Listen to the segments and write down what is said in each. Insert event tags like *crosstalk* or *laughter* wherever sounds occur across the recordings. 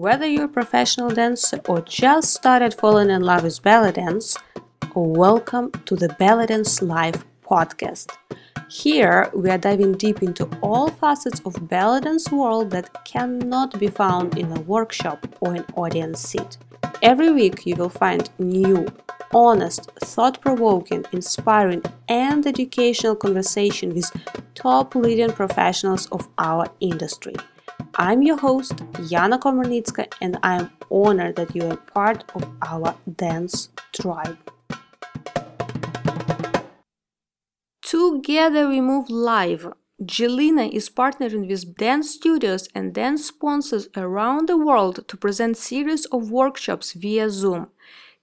Whether you're a professional dancer or just started falling in love with belly dance, welcome to the Belly Dance Live podcast. Here we are diving deep into all facets of belly dance world that cannot be found in a workshop or an audience seat. Every week you will find new, honest, thought-provoking, inspiring and educational conversation with top leading professionals of our industry. I'm your host, Yana Komarnitska, and I am honored that you are part of our dance tribe. Together We Move Live. Jelena is partnering with dance studios and dance sponsors around the world to present series of workshops via Zoom.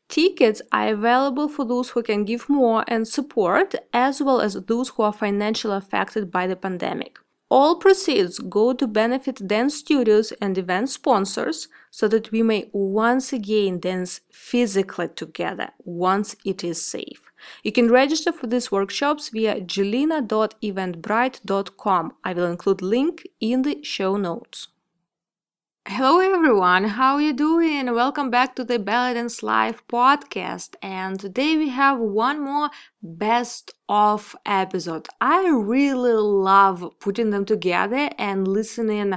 Tickets are available for those who can give more and support, as well as those who are financially affected by the pandemic. All proceeds go to benefit dance studios and event sponsors so that we may once again dance physically together once it is safe. You can register for these workshops via jelena.eventbrite.com. I will include link in the show notes. Hello everyone, how are you doing? Welcome back to the Belly Dance Live podcast. And today we have one more best of episode. I really love putting them together and listening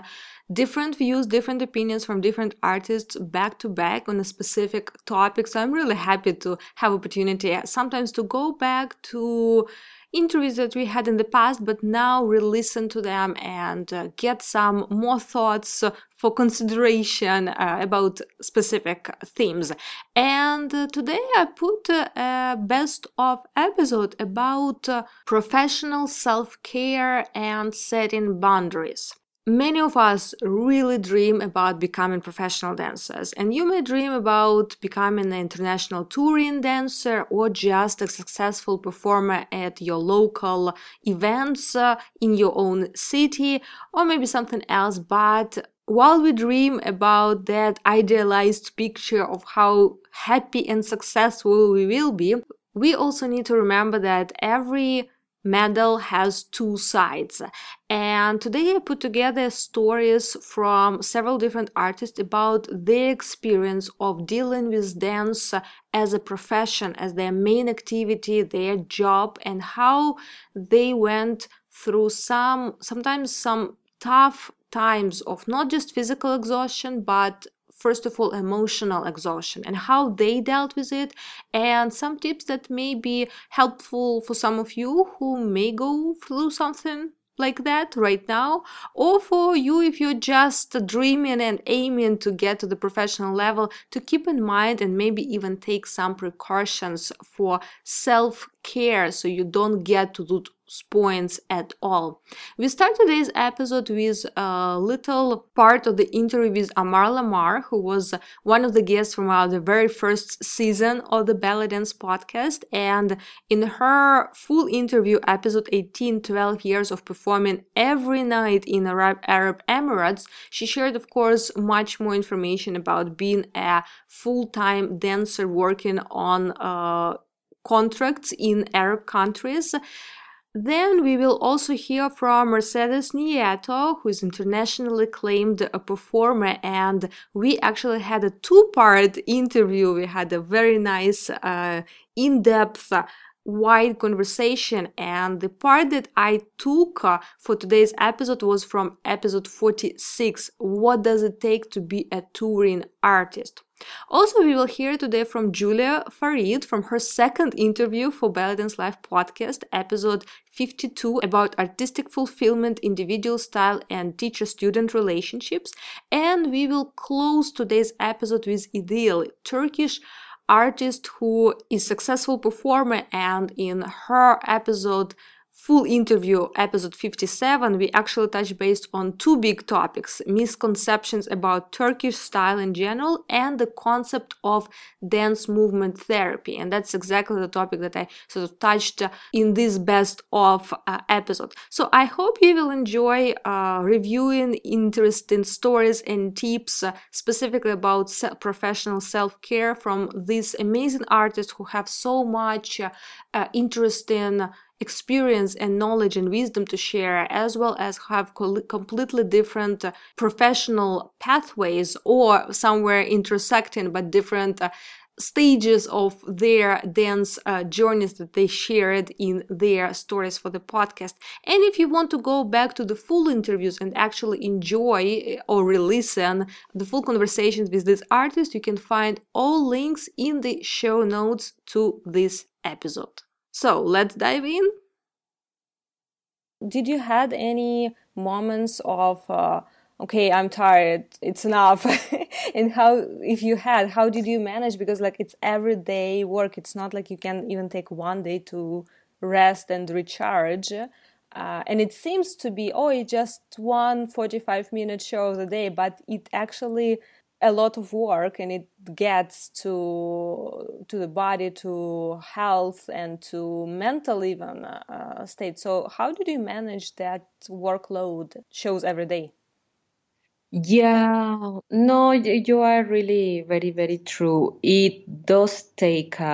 different views, different opinions from different artists back to back on a specific topic. So I'm really happy to have opportunity sometimes to go back to interviews that we had in the past, but now re-listen to them and uh, get some more thoughts for consideration uh, about specific themes. And uh, today I put a best of episode about uh, professional self-care and setting boundaries. Many of us really dream about becoming professional dancers, and you may dream about becoming an international touring dancer or just a successful performer at your local events uh, in your own city, or maybe something else. But while we dream about that idealized picture of how happy and successful we will be, we also need to remember that every medal has two sides. And today i put together stories from several different artists about their experience of dealing with dance as a profession as their main activity their job and how they went through some sometimes some tough times of not just physical exhaustion but first of all emotional exhaustion and how they dealt with it and some tips that may be helpful for some of you who may go through something like that right now or for you if you're just dreaming and aiming to get to the professional level to keep in mind and maybe even take some precautions for self care so you don't get to do points at all. We start today's episode with a little part of the interview with Amar Lamar, who was one of the guests from our the very first season of the Belly Dance podcast. And in her full interview, episode 18, 12 years of performing every night in Arab, Arab Emirates, she shared, of course, much more information about being a full-time dancer working on uh, contracts in Arab countries. Then we will also hear from Mercedes Nieto, who is internationally acclaimed a performer, and we actually had a two-part interview. We had a very nice, uh, in-depth wide conversation and the part that i took uh, for today's episode was from episode 46 what does it take to be a touring artist also, we will hear today from Julia Farid from her second interview for Belly Dance Live podcast, episode 52, about artistic fulfillment, individual style, and teacher student relationships. And we will close today's episode with Idil, Turkish artist who is successful performer and in her episode full interview, episode 57, we actually touch based on two big topics misconceptions about Turkish style in general and the concept of dance movement therapy. And that's exactly the topic that I sort of touched in this best of uh, episode. So I hope you will enjoy uh, reviewing interesting stories and tips uh, specifically about se- professional self care from these amazing artists who have so much uh, interesting experience and knowledge and wisdom to share, as well as have completely different uh, professional pathways or somewhere intersecting but different uh, stages of their dance uh, journeys that they shared in their stories for the podcast. And if you want to go back to the full interviews and actually enjoy uh, or re-listen the full conversations with these artists, you can find all links in the show notes to this episode. So let's dive in. Did you had any moments of uh, okay i'm tired it's enough *laughs* and how if you had how did you manage because like it's everyday work it's not like you can even take one day to rest and recharge uh, and it seems to be oh it's just one 45 minute show of the day but it actually a lot of work and it gets to to the body to health and to mental even uh, state so how did you manage that workload shows every day yeah, no, you are really very, very true. It does take, uh,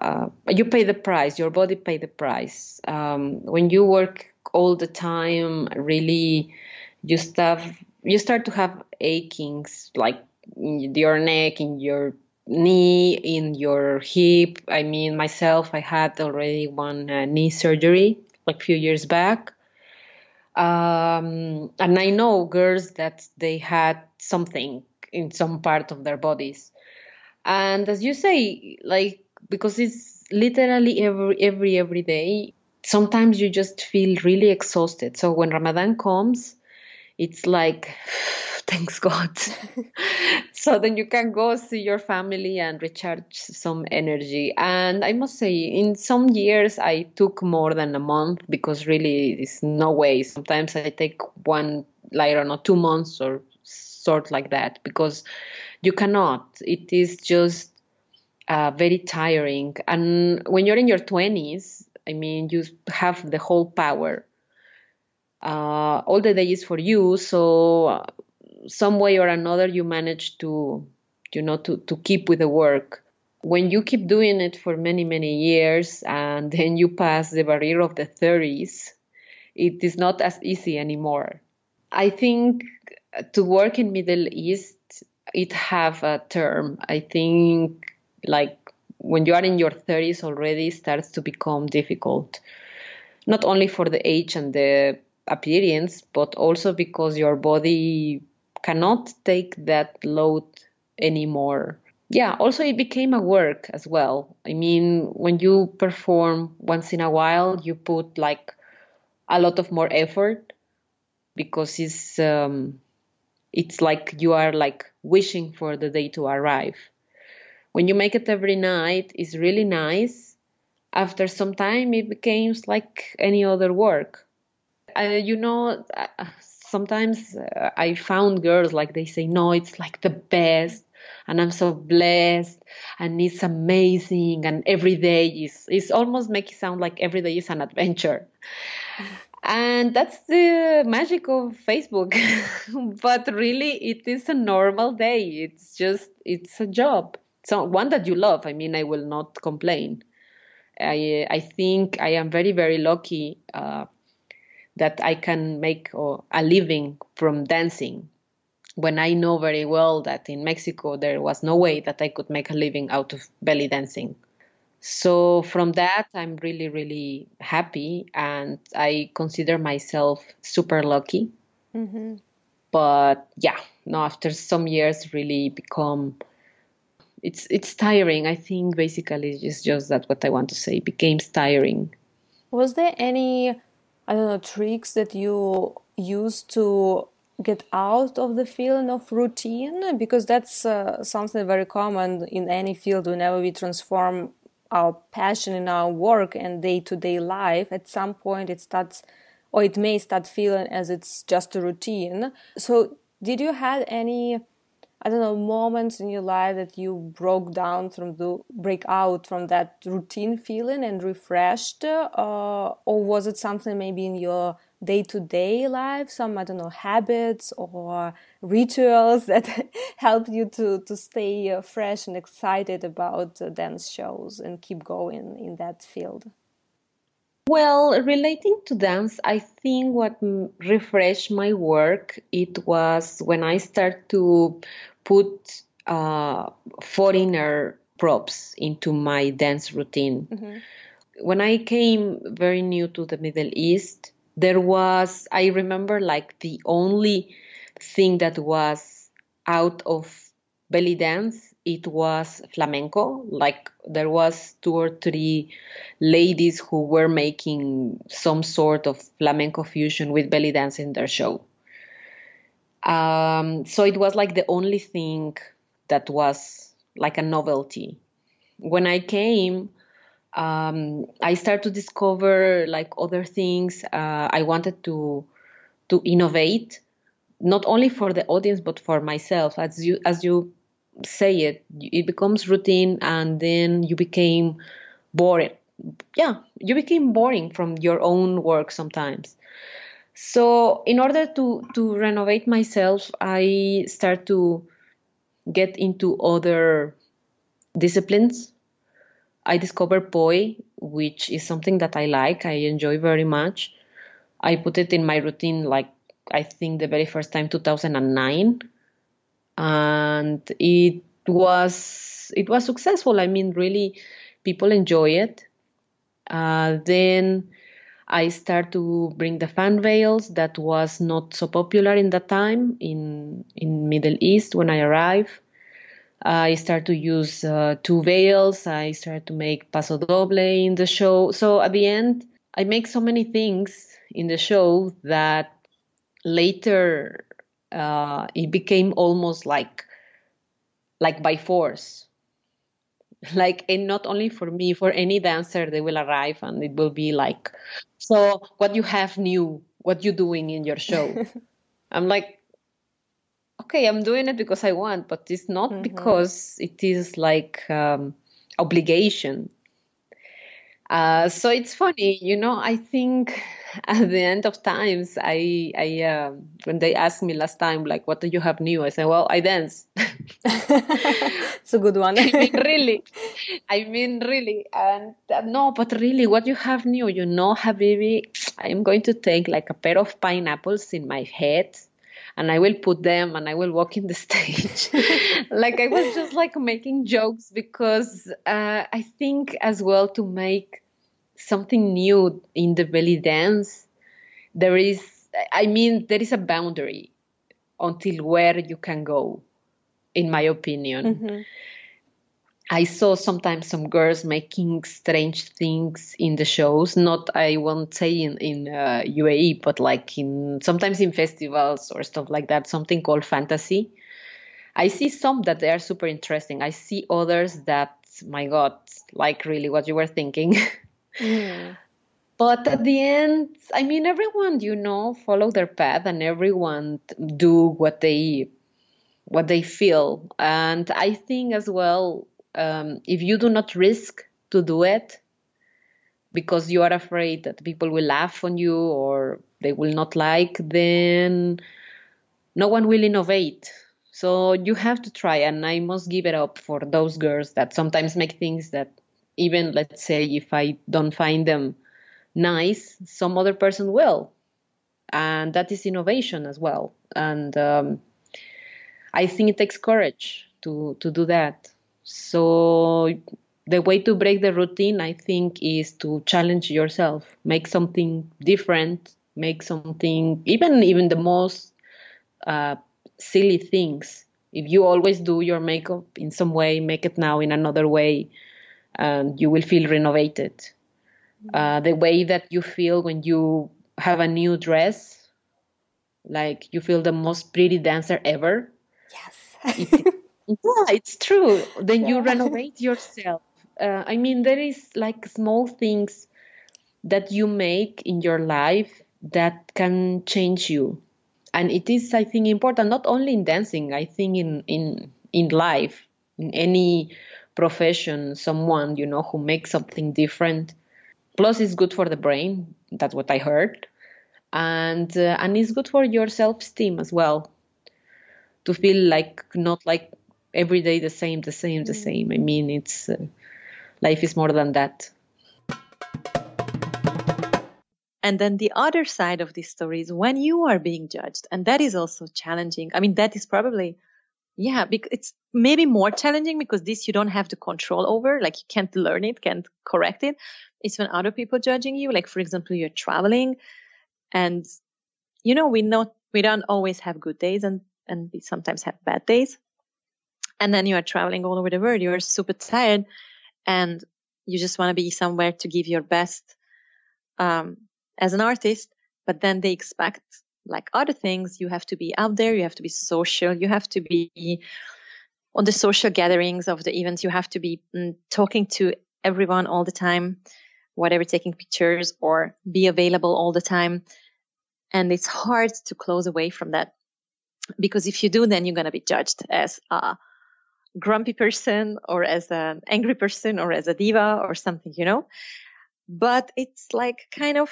uh, you pay the price, your body pay the price. Um, when you work all the time, really, you start, you start to have achings like in your neck, in your knee, in your hip. I mean, myself, I had already one uh, knee surgery like a few years back um, and I know girls that they had something in some part of their bodies. And as you say, like because it's literally every every every day, sometimes you just feel really exhausted. So when Ramadan comes, it's like *sighs* thanks God. *laughs* so then you can go see your family and recharge some energy. And I must say, in some years, I took more than a month because really, it's no way. Sometimes I take one, like, I don't know, two months or sort like that because you cannot. It is just uh, very tiring. And when you're in your 20s, I mean, you have the whole power. Uh, all the day is for you. So some way or another you manage to you know to, to keep with the work. When you keep doing it for many many years and *laughs* then you pass the barrier of the 30s it is not as easy anymore. I think to work in middle east it have a term. I think like when you are in your 30s already starts to become difficult. Not only for the age and the appearance but also because your body cannot take that load anymore. Yeah, also it became a work as well. I mean, when you perform once in a while, you put like a lot of more effort because it's um, it's like you are like wishing for the day to arrive. When you make it every night, it's really nice. After some time, it becomes like any other work. Uh, you know, uh, sometimes uh, I found girls like they say, no, it's like the best, and I'm so blessed, and it's amazing, and every day is is almost make it sound like every day is an adventure. And that's the magic of Facebook. *laughs* but really, it is a normal day. It's just, it's a job. So, one that you love. I mean, I will not complain. I, I think I am very, very lucky uh, that I can make a living from dancing when I know very well that in Mexico there was no way that I could make a living out of belly dancing. So from that, I'm really, really happy, and I consider myself super lucky. Mm-hmm. But yeah, no, after some years, really become it's it's tiring. I think basically it's just that what I want to say became tiring. Was there any I don't know, tricks that you use to get out of the feeling of routine? Because that's uh, something very common in any field. Whenever we transform our passion in our work and day to day life, at some point it starts, or it may start feeling as it's just a routine. So, did you have any I don't know, moments in your life that you broke down from the break out from that routine feeling and refreshed, uh, or was it something maybe in your day to day life, some I don't know habits or rituals *laughs* that helped you to to stay uh, fresh and excited about uh, dance shows and keep going in that field? Well, relating to dance, I think what refreshed my work it was when I start to put uh, foreigner props into my dance routine. Mm-hmm. When I came very new to the Middle East, there was I remember like the only thing that was out of belly dance it was flamenco like there was two or three ladies who were making some sort of flamenco fusion with belly dance in their show um, so it was like the only thing that was like a novelty. When i came um, i started to discover like other things uh, i wanted to to innovate not only for the audience but for myself. As you as you say it it becomes routine and then you became boring. Yeah you became boring from your own work sometimes so in order to to renovate myself i start to get into other disciplines i discover poi which is something that i like i enjoy very much i put it in my routine like i think the very first time 2009 and it was it was successful. I mean, really, people enjoy it. Uh, then I start to bring the fan veils that was not so popular in that time in in Middle East when I arrived. I start to use uh, two veils. I start to make paso doble in the show. So at the end, I make so many things in the show that later uh, it became almost like like by force *laughs* like and not only for me for any dancer they will arrive and it will be like so what you have new? What you doing in your show? *laughs* I'm like okay i'm doing it because i want but it's not mm-hmm. because it is like um, obligation. Uh, so it's funny you know i think *laughs* at the end of times, I, I, uh, when they asked me last time, like, what do you have new? I said, well, I dance. *laughs* it's a good one. *laughs* I mean, really. I mean, really. And uh, no, but really, what you have new, you know, Habibi, I'm going to take like a pair of pineapples in my head and I will put them and I will walk in the stage. like I was just like making jokes because uh, I think as well to make something new in the belly dance, there is, I mean, there is a boundary until where you can go, in my opinion. Mm-hmm. I saw sometimes some girls making strange things in the shows. Not, I won't say in in uh, UAE, but like in sometimes in festivals or stuff like that. Something called fantasy. I see some that they are super interesting. I see others that, my God, like really what you were thinking. *laughs* Mm. But at the end, I mean, everyone, you know, follow their path and everyone do what they what they feel. And I think as well, um, if you do not risk to do it because you are afraid that people will laugh on you or they will not like, then no one will innovate. So you have to try, and I must give it up for those girls that sometimes make things that even let's say if I don't find them nice, some other person will. And that is innovation as well. And um, I think it takes courage to, to do that. So the way to break the routine, I think, is to challenge yourself, make something different, make something, even even the most uh, silly things. If you always do your makeup in some way, make it now in another way and you will feel renovated. Mm-hmm. Uh, the way that you feel when you have a new dress, like you feel the most pretty dancer ever. Yes. it, *laughs* yeah, it's true. Then yeah. you renovate yourself. Uh, I mean, there is like small things that you make in your life that can change you. And it is, I think, important not only in dancing. I think in in in life, in any profession, someone, you know, who makes something different. Plus, it's good for the brain. That's what I heard. And, uh, and it's good for your self esteem as well. To feel like not like every day the same, the same, the same. I mean, it's uh, life is more than that. And then the other side of this story is when you are being judged. And that is also challenging. I mean, that is probably, yeah, because it's maybe more challenging because this you don't have the control over. Like you can't learn it, can't correct it. It's when other people judging you. Like, for example, you're traveling and, you know, we not, we don't always have good days and, and we sometimes have bad days. And then you are traveling all over the world. You're super tired and you just want to be somewhere to give your best um, as an artist, but then they expect like other things, you have to be out there, you have to be social, you have to be on the social gatherings of the events, you have to be mm, talking to everyone all the time, whatever, taking pictures or be available all the time. And it's hard to close away from that because if you do, then you're going to be judged as a grumpy person or as an angry person or as a diva or something, you know? But it's like kind of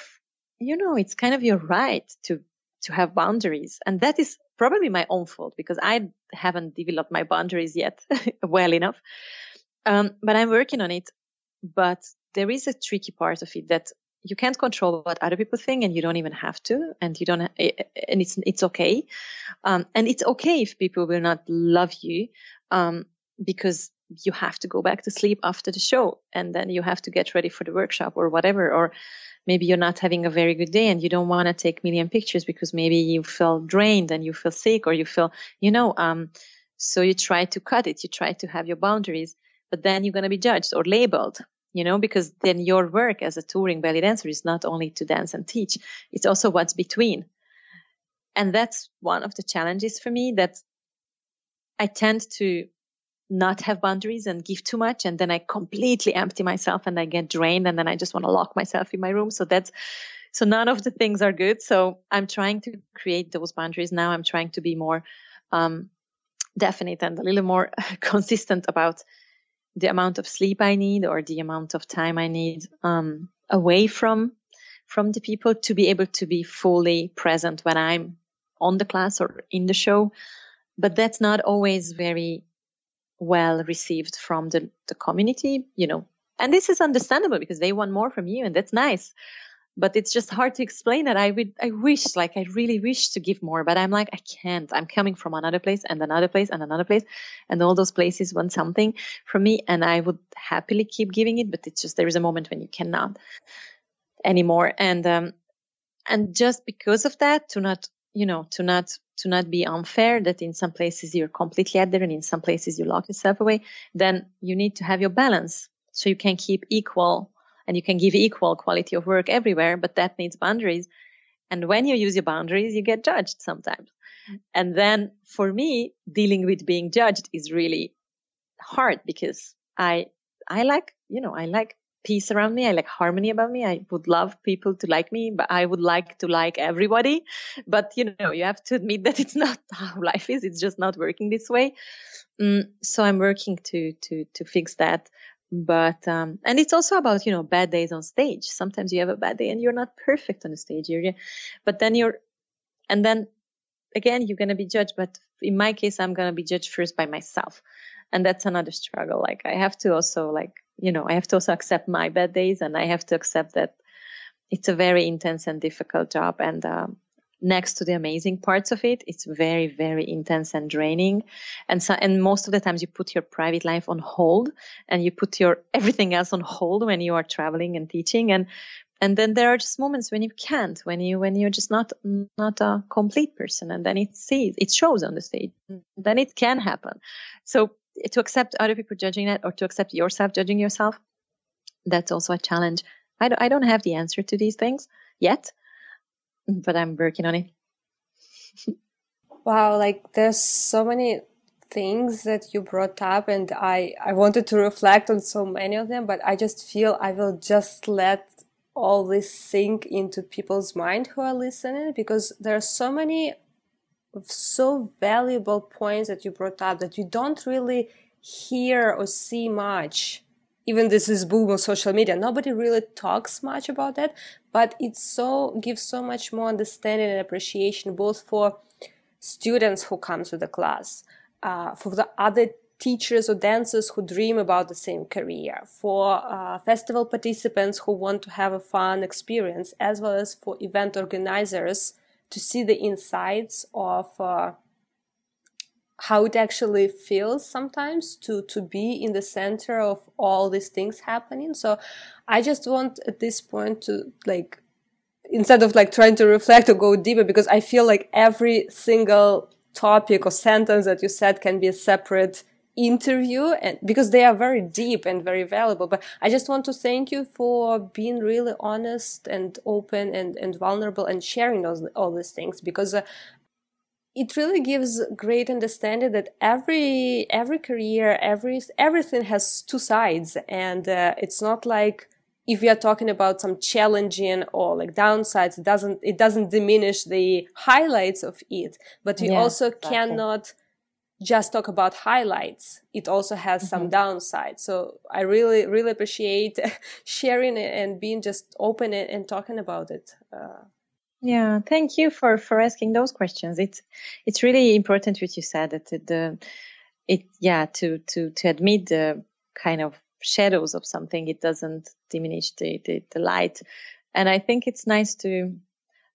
you know, it's kind of your right to, to have boundaries. And that is probably my own fault because I haven't developed my boundaries yet *laughs* well enough. Um, but I'm working on it. But there is a tricky part of it that you can't control what other people think and you don't even have to and you don't and it's it's okay um, and it's okay if people will not love you um, because you have to go back to sleep after the show and then you have to get ready for the workshop or whatever or maybe you're not having a very good day and you don't want to take million pictures because maybe you feel drained and you feel sick or you feel you know um so you try to cut it you try to have your boundaries but then you're going to be judged or labeled you know because then your work as a touring belly dancer is not only to dance and teach it's also what's between. And that's one of the challenges for me that i tend to not have boundaries and give too much and then i completely empty myself and i get drained and then i just want to lock myself in my room. So that's so none of the things are good. So i'm trying to create those boundaries now. I'm trying to be more um, definite and a little more *laughs* consistent about the amount of sleep i need or the amount of time i need um, away from from the people to be able to be fully present when i'm on the class or in the show. But that's not always very well received from the, the community, you know. And this is understandable because they want more from you and that's nice. But it's just hard to explain that. I would, I wish, like, I really wish to give more, but I'm like, I can't. I'm coming from another place and another place and another place, and all those places want something from me, and I would happily keep giving it, but it's just there is a moment when you cannot anymore, and um, and just because of that, to not, you know, to not to not be unfair that in some places you're completely out there and in some places you lock yourself away, then you need to have your balance so you can keep equal and you can give equal quality of work everywhere, but that needs boundaries. And when you use your boundaries, you get judged sometimes. And then for me, dealing with being judged is really hard because I, I like, you know, I like peace around me. I like harmony about me. I would love people to like me, but I would like to like everybody. But you know, you have to admit that *laughs* it's not how life is. It's just not working this way. Mm, so I'm working to to to fix that. But um, and it's also about you know bad days on stage. Sometimes you have a bad day and you're not perfect on the stage. You're, but then you're, and then again you're gonna be judged. But in my case, I'm gonna be judged first by myself, and that's another struggle. Like I have to also like you know, I have to also accept my bad days and I have to accept that it's a very intense and difficult job. And um, next to the amazing parts of it, it's very, very intense and draining. And so, and most of the times you put your private life on hold and you put your *laughs* everything else on hold when you are traveling and teaching. And, and then there are just moments when you can't, when you, when you're just not, not a complete person. And then it sees, it shows on the stage. Then it can happen. So to accept other people judging it or to accept yourself judging yourself, that's also a challenge. I don't, I don't have the answer to these things yet, but I'm working on it. wow, like there's so many things that you brought up and I, I wanted to reflect on so many of them, but I just feel I will just let all this sink into people's mind who are listening because there are so many so valuable points that you brought up that you don't really hear or see much. Even this is boom on social media. Nobody really talks much about that but it so gives so much more understanding and appreciation both for students who come to the class uh, for the other teachers or dancers who dream about the same career, for uh, festival participants who want to have a fun experience, as well as for event organizers to see the insides of uh, how it actually feels sometimes to to be in the center of all these things happening. So I just want at this point to like instead of like trying to reflect or go deeper because I feel like every single topic or sentence that you said can be a separate interview and because they are very deep and very valuable but i just want to thank you for being really honest and open and, and vulnerable and sharing those all these things because uh, it really gives great understanding that every every career every everything has two sides and uh, it's not like if we are talking about some challenging or like downsides it doesn't it doesn't diminish the highlights of it but we yeah, also exactly. cannot just talk about highlights it also has mm-hmm. some downsides. So i really really appreciate *laughs* sharing it and being just open and, talking about it uh, yeah thank you for for asking those questions. It's it's really important what you said that the it yeah to to to admit the kind of shadows of something it doesn't diminish the the, the light. And i think it's nice to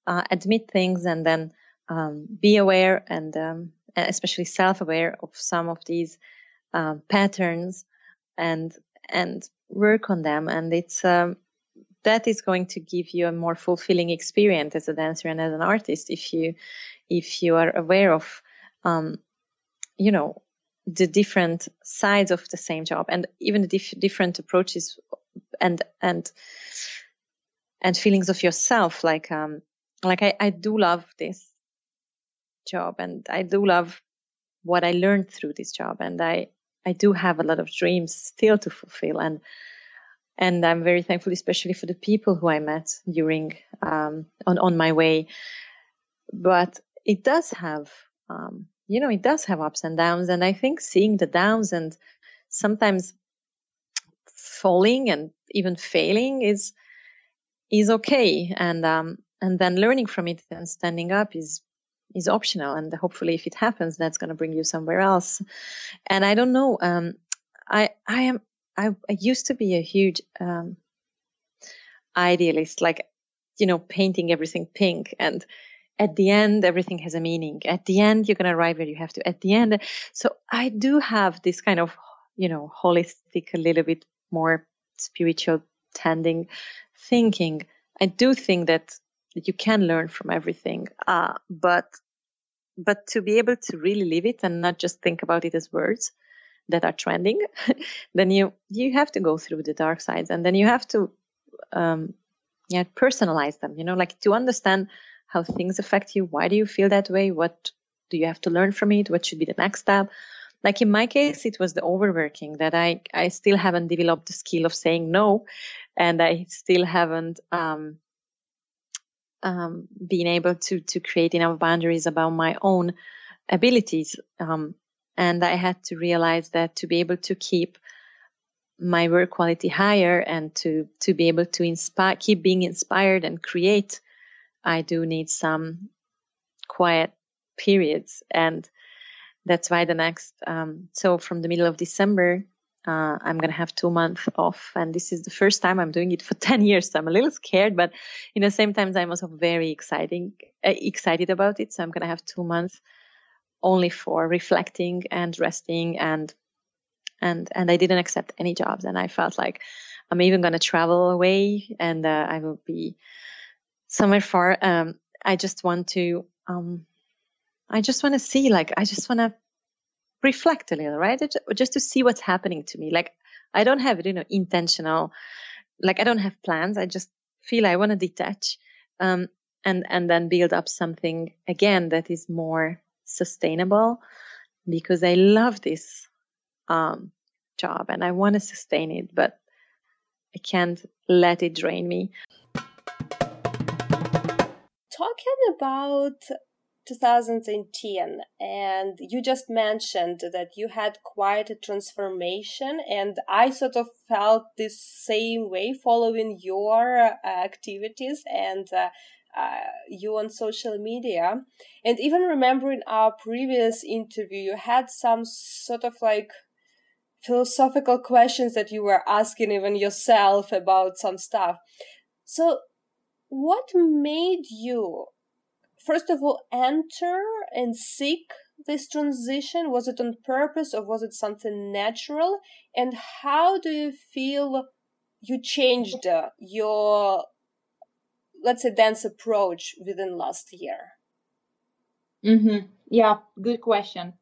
uh, admit things and then um, be aware and um, especially self-aware of some of these um, patterns and and work on them. And it's um, that is going to give you a more fulfilling experience as a dancer and as an artist if you if you are aware of um, you know the different sides of the same job and even the dif- different approaches and and and feelings of yourself. Like um like I, I do love this job and I do love what I learned through this job and I I do have a lot of dreams still to fulfill and and I'm very thankful especially for the people who I met during um, on on my way. But it does have um, you know it does have ups and downs and I think seeing the downs and sometimes falling and even failing is is okay and um and then learning from it and standing up is is optional and hopefully if it happens that's going to bring you somewhere else. And i don't know um i i am i, I used to be a huge um idealist like you know painting everything pink and at the end everything has a meaning. At the end you're going to arrive where you have to. At the end so i do have this kind of you know holistic a little bit more spiritual tending thinking. I do think that that you can learn from everything. Uh, but but to be able to really live it and not just think about it as words that are trending, *laughs* then you you have to go through the dark sides, and then you have to um, yeah personalize them. You know, like to understand how things affect you. Why do you feel that way? What do you have to learn from it? What should be the next step? Like in my case, it was the overworking that I I still haven't developed the skill of saying no, and I still haven't um, um, being able to to create enough boundaries about my own abilities. Um, and I had to realize that to be able to keep my work quality higher and to to be able to inspire, keep being inspired and create, I do need some quiet periods, and that's why the next. Um, so from the middle of December uh, I'm going to have two months off. And this is the first time I'm doing it for *laughs* 10 years. So I'm a little scared, but in the same time, I'm also very exciting, uh, excited about it. So I'm going to have two months only for reflecting and resting and, and, and I didn't accept any jobs. And I felt like I'm even going to travel away and uh, I will be somewhere far. Um, I just want to, um, I just want to see, like, I just want to reflect a little, right? Just to see what's happening to me. Like I don't have, you know, intentional, like I don't have plans. I just feel I want to detach, um, and, and then build up something again that is more sustainable because I love this, um, job and I want to sustain it, but I can't let it drain me. Talking about 2010 and you just mentioned that you had quite a transformation and i sort of felt this same way following your uh, activities and uh, uh, you on social media and even remembering our previous interview you had some sort of like philosophical questions that you were asking even yourself about some stuff. So, what made you, first of all, enter and seek this transition? Was it on purpose or was it something natural? And how do you feel you changed uh, your, let's say, dance approach within last year? Mm-hmm. Yeah, good question.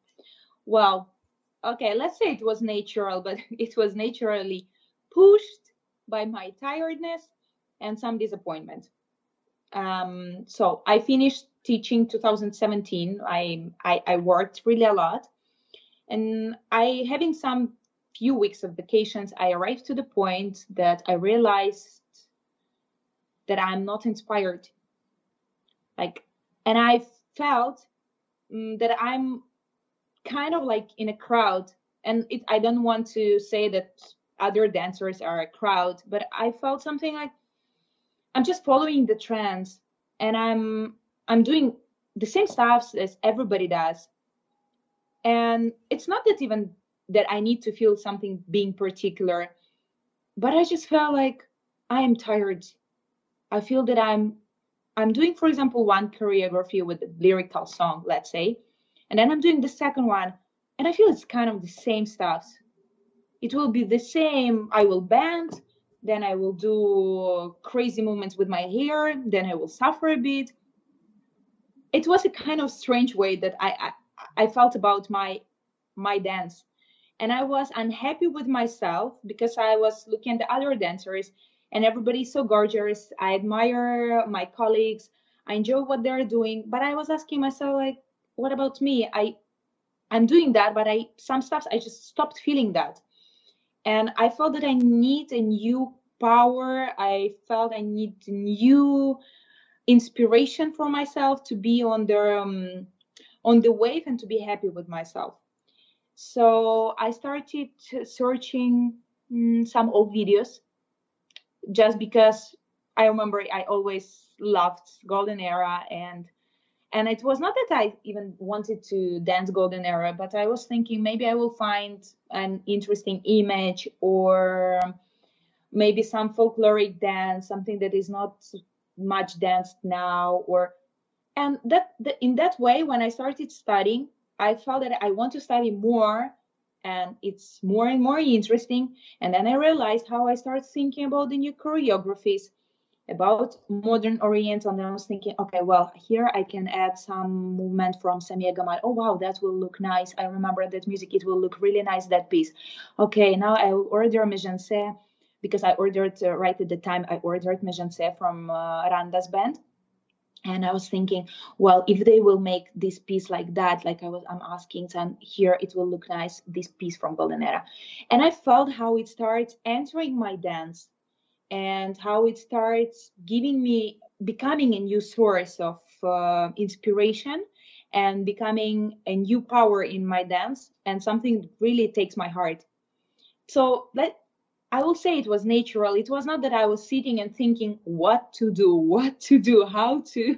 Well, okay, let's say it was natural, but *laughs* it was naturally pushed by my tiredness and some disappointment. Um, so I finished teaching 2017. I, I, I worked really a lot, and I having some few weeks of vacations. I arrived to the point that I realized that I'm not inspired. Like, and I felt um, that I'm kind of like in a crowd and it, i don't want to say that other dancers are a crowd but i felt something like i'm just following the trends and i'm i'm doing the same stuff as everybody does and it's not that even that i need to feel something being particular but i just felt like i am tired i feel that i'm i'm doing for example one choreography with a lyrical song let's say and then I'm doing the second one, and I feel it's kind of the same stuff. It will be the same. I will bend, then I will do crazy movements with my hair, then I will suffer a bit. It was a kind of strange way that I I, I felt about my my dance. And I was unhappy with myself because I was looking at the other dancers and everybody's so gorgeous. I admire my colleagues. I enjoy what they're doing. But I was asking myself, like, what about me i i'm doing that but i some stuff i just stopped feeling that and i felt that i need a new power. I felt i need new inspiration for myself to be on the um, on the wave and to be happy with myself. So i started searching mm, some old videos just because i remember i always loved golden era and and it was not that i even wanted to dance golden era but i was thinking maybe i will find an interesting image or maybe some folkloric dance something that is not much danced now or and that, that in that way when i started studying i felt that i want to study more and it's more and more interesting. And then i realized how i started thinking about the new choreographies about modern oriental and I was thinking, okay, well, here I can add some movement from Samia Gamal. Oh wow, that will look nice. I remember that music, it will look really nice, that piece. Okay, now I will order Méjancé because I ordered uh, right at the time I ordered Méjancé from uh, Randa's band. And I was thinking, well, if they will make this piece like that, like I was, I'm asking, and here it will look nice, this piece from Golden Era. And I felt how it starts entering my dance and how it starts giving me becoming a new source of uh, inspiration and becoming a new power in my dance and something really takes my heart. So that i will say it was natural. It was not that i was sitting and thinking what to do *laughs* what to do how to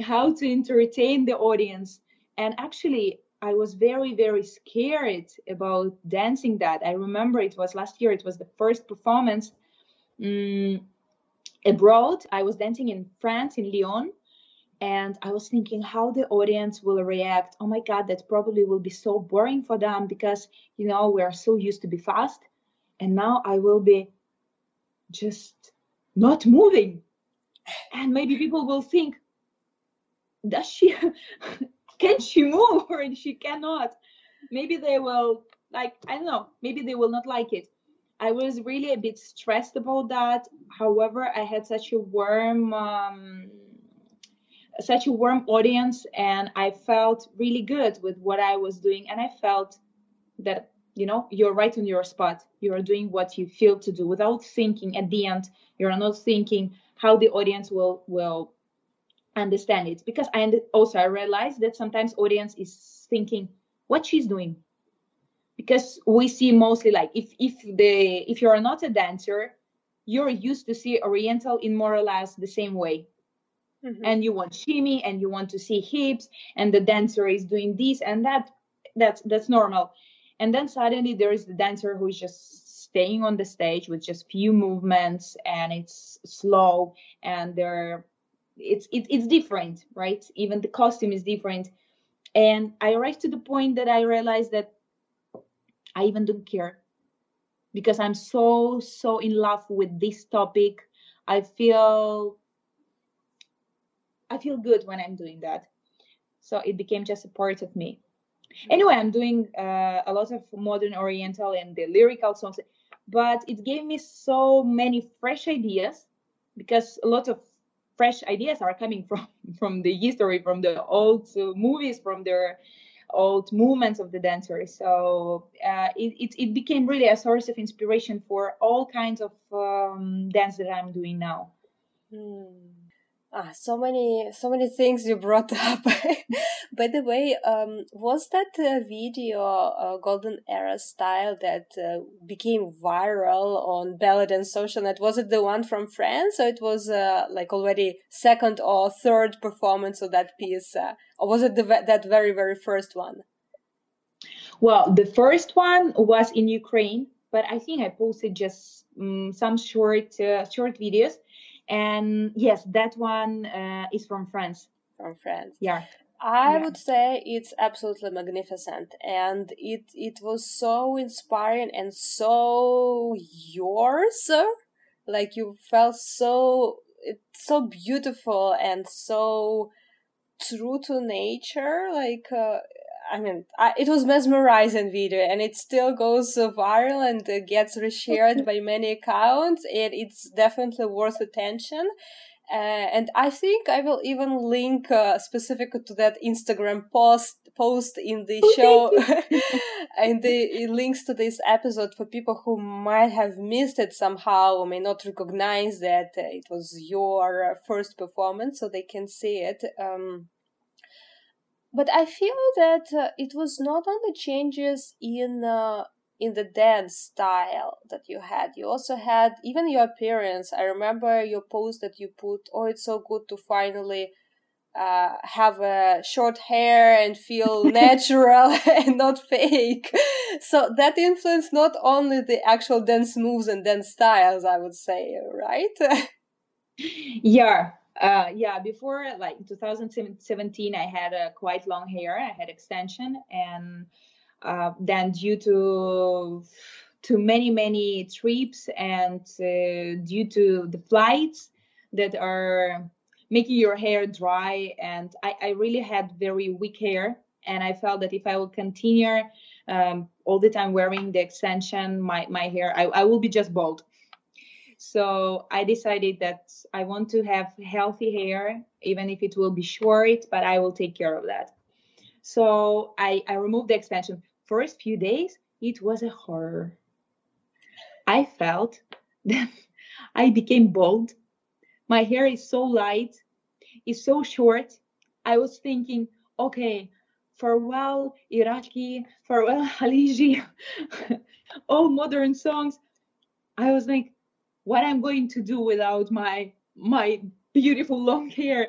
how to entertain the audience. And actually i was very very scared about dancing that. I remember it was last year it was the first performance um, abroad. I was dancing in France, in Lyon, and I was thinking how the audience will react. Oh my God, that probably will be so boring for them because, you know, we are so used to be fast. And now I will be just not moving. And maybe people will think, does she, *laughs* can she move *laughs* or she cannot? Maybe they will, like, I don't know, maybe they will not like it. I was really a bit stressed about that. However, I had such a warm, um, such a warm audience, and I felt really good with what I was doing. And I felt that you know you're right on your spot. You are doing what you feel to do without thinking. At the end, you're not thinking how the audience will will understand it. Because I also I realized that sometimes audience is thinking what she's doing because we see mostly like if if the if you're not a dancer you're used to see oriental in more or less the same way. Mm-hmm. and you want shimmy and you want to see hips and the dancer is doing this and that. That's that's normal. And then suddenly there is the dancer who is just staying on the stage with just few movements and it's slow and they're it's it, it's different right? Even the costume is different. And i arrived to the point that i realized that i even don't care. Because i'm so so in love with this topic. I feel i feel good when i'm doing that. So it became just a part of me. Anyway i'm doing uh, a lot of modern oriental and the lyrical songs but it gave me so many fresh ideas because a lot of fresh ideas are coming *laughs* from from the history from the old movies from their old movements of the dancers so uh, it, it, it, became really a source of inspiration for all kinds of um, dance that i'm doing now mm. Ah, so many, so many things you brought *laughs* up. By the way, um, was that uh, video uh, Golden Era style that uh, became viral on Ballet and Social Net? Was it the one from France, or it was uh, like already second or third performance of that piece, uh, or was it the, that very, very first one? Well, the first one was in Ukraine, but I think I posted just um, some short, uh, short videos and yes that one uh, is from france. From france. Yeah. I yeah. would say it's absolutely magnificent. And it it was so inspiring and so yours. Like you felt so it's so beautiful and so true to nature. Like uh, I mean, I, it was mesmerizing video, and it still goes viral and uh, gets reshared by many accounts. And it's definitely worth attention. Uh, and I think I will even link uh, specifically to that Instagram post post in the show, and *laughs* the links to this episode for people who might have missed it somehow or may not recognize that it was your first performance, so they can see it. Um, but I feel that uh, it was not only changes in uh, in the dance style that you had. You also had even your appearance. I remember your post that you put, "Oh, it's so good to finally." Uh, have a short hair and feel *laughs* natural *laughs* and not fake. So that influenced not only the actual dance moves and dance styles, I would say, right? *laughs* yeah, uh, yeah, before like 2017, I had a quite long hair. I had extension, and uh, then due to to many many trips and uh, due to the flights that are making your hair dry, and I, I really had very weak hair, and I felt that if I would continue um, all the time wearing the extension, my my hair, I, I will be just bald so I decided that I want to have healthy hair, even if it will be short, but I will take care of that. So I, I removed the extension. First few days, it was a horror. I felt *laughs* that I became bald. My hair is so light, it's so short. I was thinking, okay, farewell Iraqi, farewell *laughs* Khaleeji, *laughs* all modern songs. I was like, what I'm going to do without my my beautiful long hair.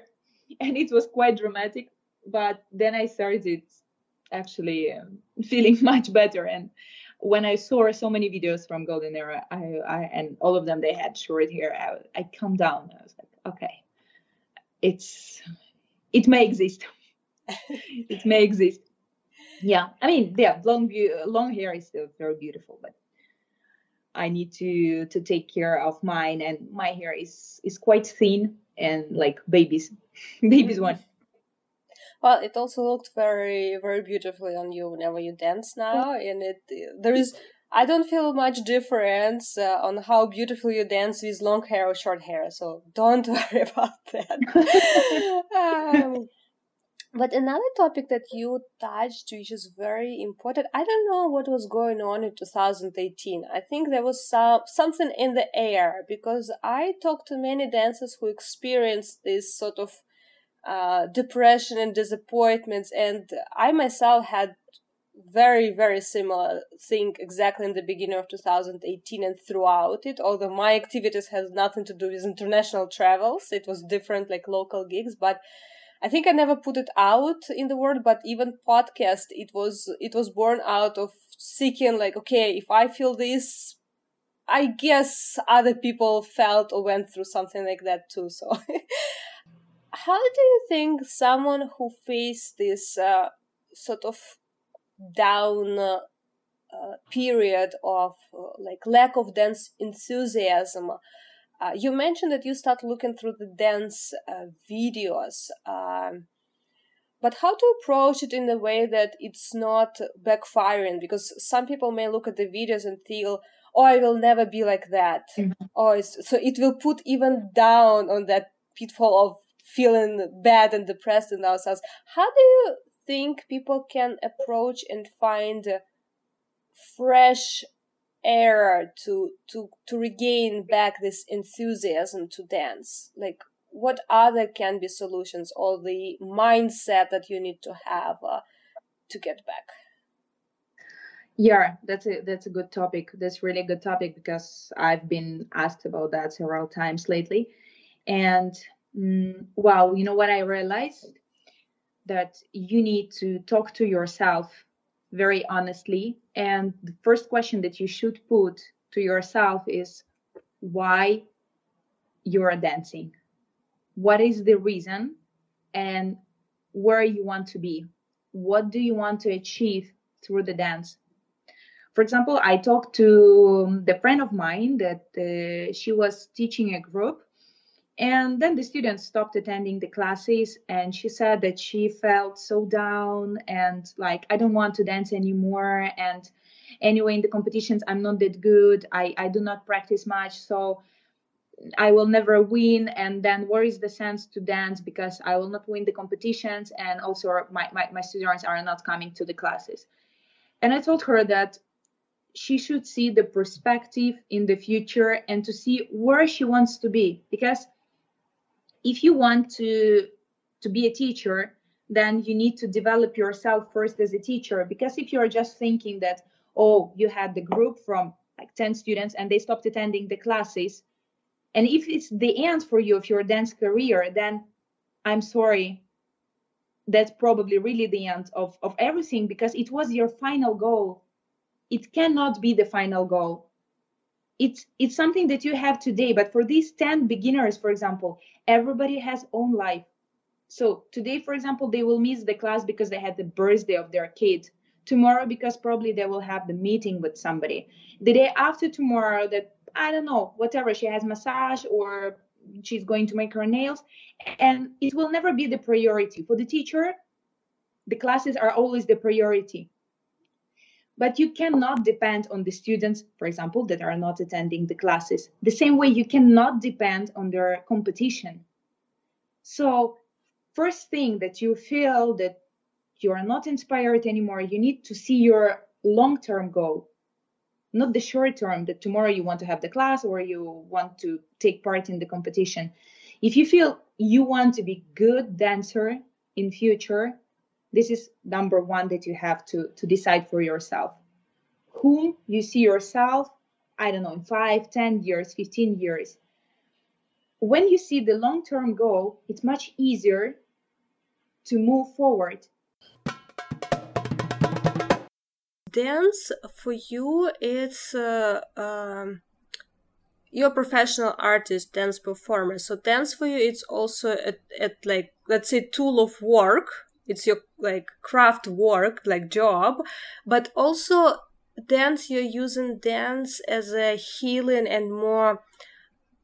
And it was quite dramatic. But then I started actually um, feeling *laughs* much better. And when I saw so many videos from Golden Era, I, I and all of them they had short hair. I, I calmed down. I was like, okay, it's it may exist. *laughs* it may exist. Yeah, I mean, yeah, long long hair is still very beautiful, but I need to to take care of mine, and my hair is is quite thin and like babies, *laughs* babies one. Well, it also looked very very beautifully on you whenever you dance now, and it there is. I don't feel much difference uh, on how beautiful you dance with long hair or short hair, so don't *laughs* worry about that. *laughs* um, but another topic that you touched, which is very important, I don't know what was going on in 2018. I think there was some, something in the air because I talked to many dancers who experienced this sort of uh, depression and disappointments, and I myself had very very similar thing exactly in the beginning of 2018 and throughout it although my activities has nothing to do with international travels it was different like local gigs but I think I never put it out in the world, but even podcast, it was it was born out of seeking like, okay, if I feel this, I guess other people felt or went through something like that too. So, *laughs* how do you think someone who faced this uh, sort of down uh, uh, period of uh, like lack of dance enthusiasm? Uh, you mentioned that you start looking through the dance uh, videos. Um, but how to approach it in a way that it's not backfiring because some people may look at the videos and feel oh i will never be like that mm-hmm. oh so it will put even down on that pitfall of feeling bad and depressed in ourselves how do you think people can approach and find fresh air to to to regain back this enthusiasm to dance? Like what other can be solutions or the mindset that you need to have uh, to get back? Yeah that's a that's a good topic. That's really a good topic because i've been asked about that several times lately. And mm, wow you know what i realized? That you need to talk to yourself very honestly. And the first question that you should put to yourself is why you're dancing. What is the reason and where you want to be? What do you want to achieve through the dance? For example i talked to the friend of mine that uh, she was teaching a group and then the students stopped attending the classes and she said that she felt so down and like i don't want to dance anymore and anyway in the competitions i'm not that good. I i do not practice much so I will never win, and then where is the sense to dance? Because I will not win the competitions, and also my, my, my students are not coming to the classes. And I told her that she should see the perspective in the future and to see where she wants to be because if you want to to be a teacher then you need to develop yourself first as a teacher because if you're just thinking that oh you had the group from like 10 students and they stopped attending the classes and if it's the end for you of your dance career, then I'm sorry. That's probably really the end of, of everything because it was your final goal. It cannot be the final goal. It's it's something that you have today, but for these 10 beginners, for example, everybody has own life. So today, for example, they will miss the class because they had the birthday of their kid. Tomorrow, because probably they will have the meeting with somebody. The day after tomorrow, that I don't know, whatever. She has massage or she's going to make her nails. And it will never be the priority. For the teacher, the classes are always the priority. But you cannot depend on the students, for example, that are not attending the classes. The same way you cannot depend on their competition. So, first thing that you feel that you are not inspired anymore, you need to see your long term goal not the short term that tomorrow you want to have the class or you want to take part in the competition if you feel you want to be good dancer in future this is number one that you have to to decide for yourself. Whom you see yourself i don't know in five, ten years 15 years. When you see the long term goal it's much easier to move forward. Dance for you it's uh, um, you're a professional artist dance performer. So dance for you it's also at, at like let's say tool of work it's your like craft work like job but also dance you're using dance as a healing and more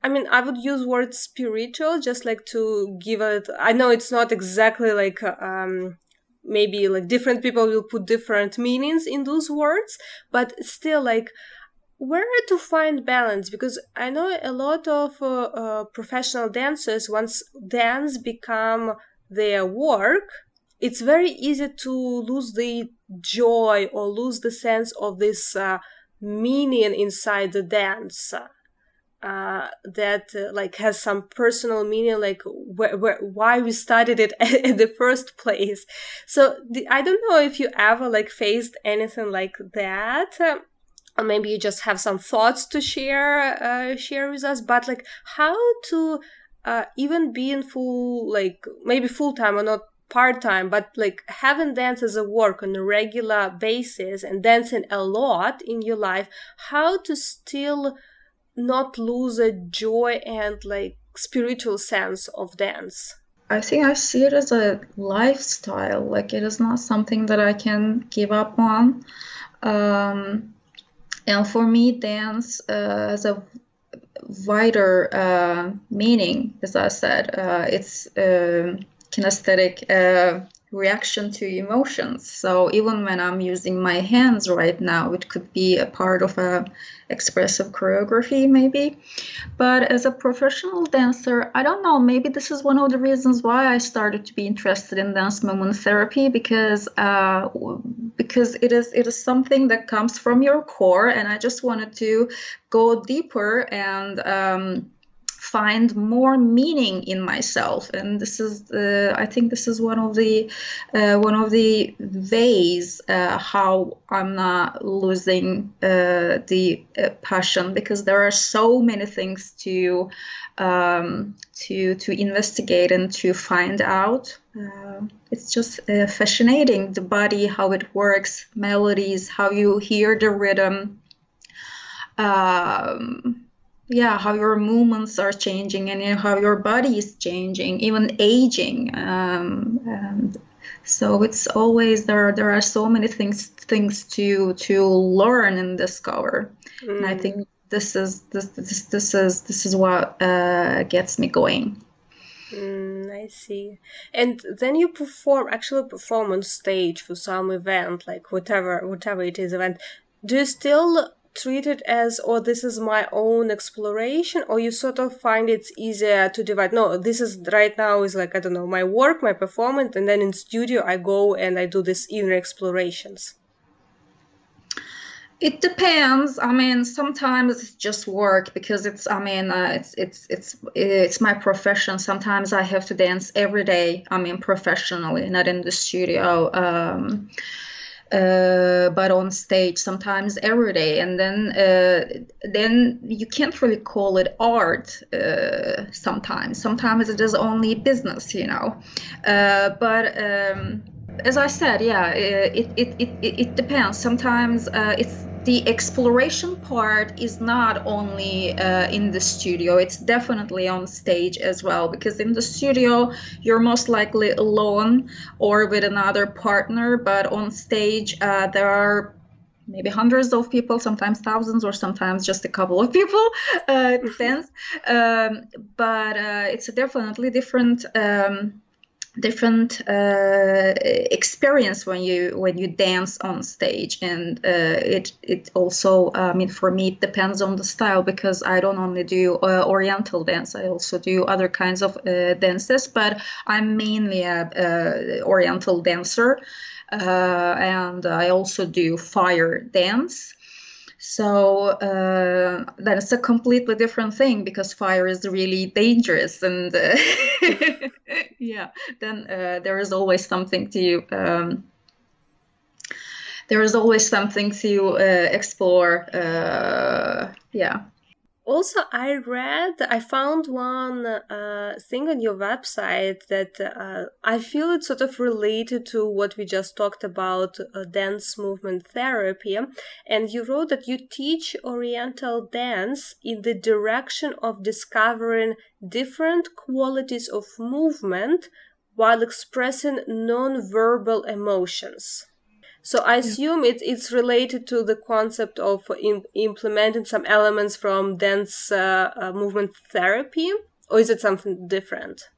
I mean, I would use word spiritual just like to give it. I know it's not exactly like um, maybe like different people will put different meanings in those words but still like where to find balance because i know a lot of uh, uh, professional dancers once dance become their work it's very easy to lose the joy or lose the sense of this uh, meaning inside the dance uh, that uh, like has some personal meaning, like wh- wh- why we started it *laughs* in the first place. So the, I don't know if you ever like faced anything like that. Or maybe you just have some thoughts to share uh, share with us but like how to uh, even being full, like maybe full time or not part time, but like having dance as a work on a regular basis and dancing a lot in your life, how to still not lose a joy and like spiritual sense of dance? I think I see it as a lifestyle. Like it is not something that I can give up on. Um, and for me, dance uh, has a wider uh, meaning, as I said. Uh, it's uh, kinesthetic uh, reaction to emotions. So even when I'm using my hands right now, it could be a part of a expressive choreography maybe. But as a professional dancer, I don't know, maybe this is one of the reasons why I started to be interested in dance movement therapy because uh, because it is it is something that comes from your core and I just wanted to go deeper and um, find more meaning in myself. And this is uh, i think this is one of the uh, one of the ways uh, how i'm not losing uh, the uh, passion because there are so many things to um, to to investigate and to find out. Uh, it's just fascinating the body how it works melodies how you hear the rhythm. Um, yeah how your movements are changing and how your body is changing even aging um, and so it's always there there are so many things things to to learn and discover mm. and i think mm. this is this this, this is this is what uh, gets me going Mm, I see. And then you perform, actually perform on stage for some event, like whatever, whatever it is event. Do you still treat it as oh this is my own exploration or you sort of find it's easier to divide no this is right now is like i don't know my work my performance and then in studio i go and i do this inner explorations it depends. I mean, sometimes it's just work because it's. I mean, uh, it's it's it's it's my profession. Sometimes I have to dance every day. I mean, professionally, not in the studio. Um, uh, but on stage sometimes every day. And then uh, then you can't really call it art uh, sometimes. Sometimes it is only business you know. Uh, but um, as I said yeah it, it, it, it, it depends. Sometimes uh, it's the exploration part is not only uh, in the studio it's definitely on stage as well because in the studio you're most likely alone or with another partner but on stage uh, there are maybe hundreds of people sometimes thousands or sometimes just a couple of people uh, it depends. *laughs* Um, but uh, it's a definitely different um, different uh, experience when you when you dance on stage. And uh, it it also I mean for me it depends on the style because I don't only do uh, oriental dance. I also do other kinds of uh, dances but I'm mainly a, a oriental dancer. Uh, and I also do fire dance so uh, that is a completely different thing because fire is really dangerous, and uh, *laughs* yeah, then uh, there is always something to. Um, there is always something to uh, explore. Uh, yeah also i read i found one uh, thing on your website that uh, i feel it's sort of related to what we just talked about uh, dance movement therapy. And you wrote that you teach oriental dance in the direction of discovering different qualities of movement while expressing non-verbal emotions so I assume it, it's related to the concept of in, implementing some elements from dance uh, uh, movement therapy, or is it something different?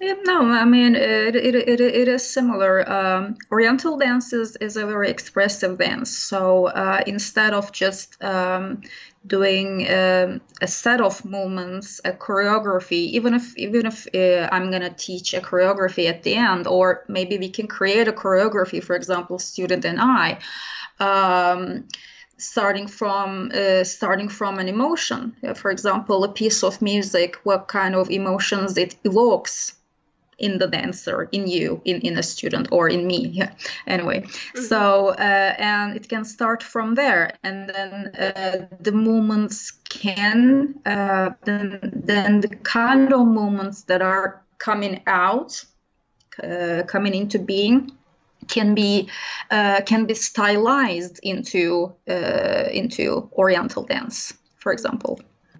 No, I mean it. It, it, it is similar. Um, Oriental dance is, is a very expressive dance. So uh, instead of just um, doing um, a set of movements, a choreography, even if even if uh, I'm gonna teach a choreography at the end, or maybe we can create a choreography, for example, student and I. Um, starting from uh, starting from an emotion for example a piece of music what kind of emotions it evokes in the dancer in you in in a student or in me yeah *laughs* anyway. Mm-hmm. so uh, and it can start from there. And then uh, the movements can uh, then then the kind of movements that are coming out uh, coming into being can be uh, can be stylized into uh, into oriental dance for example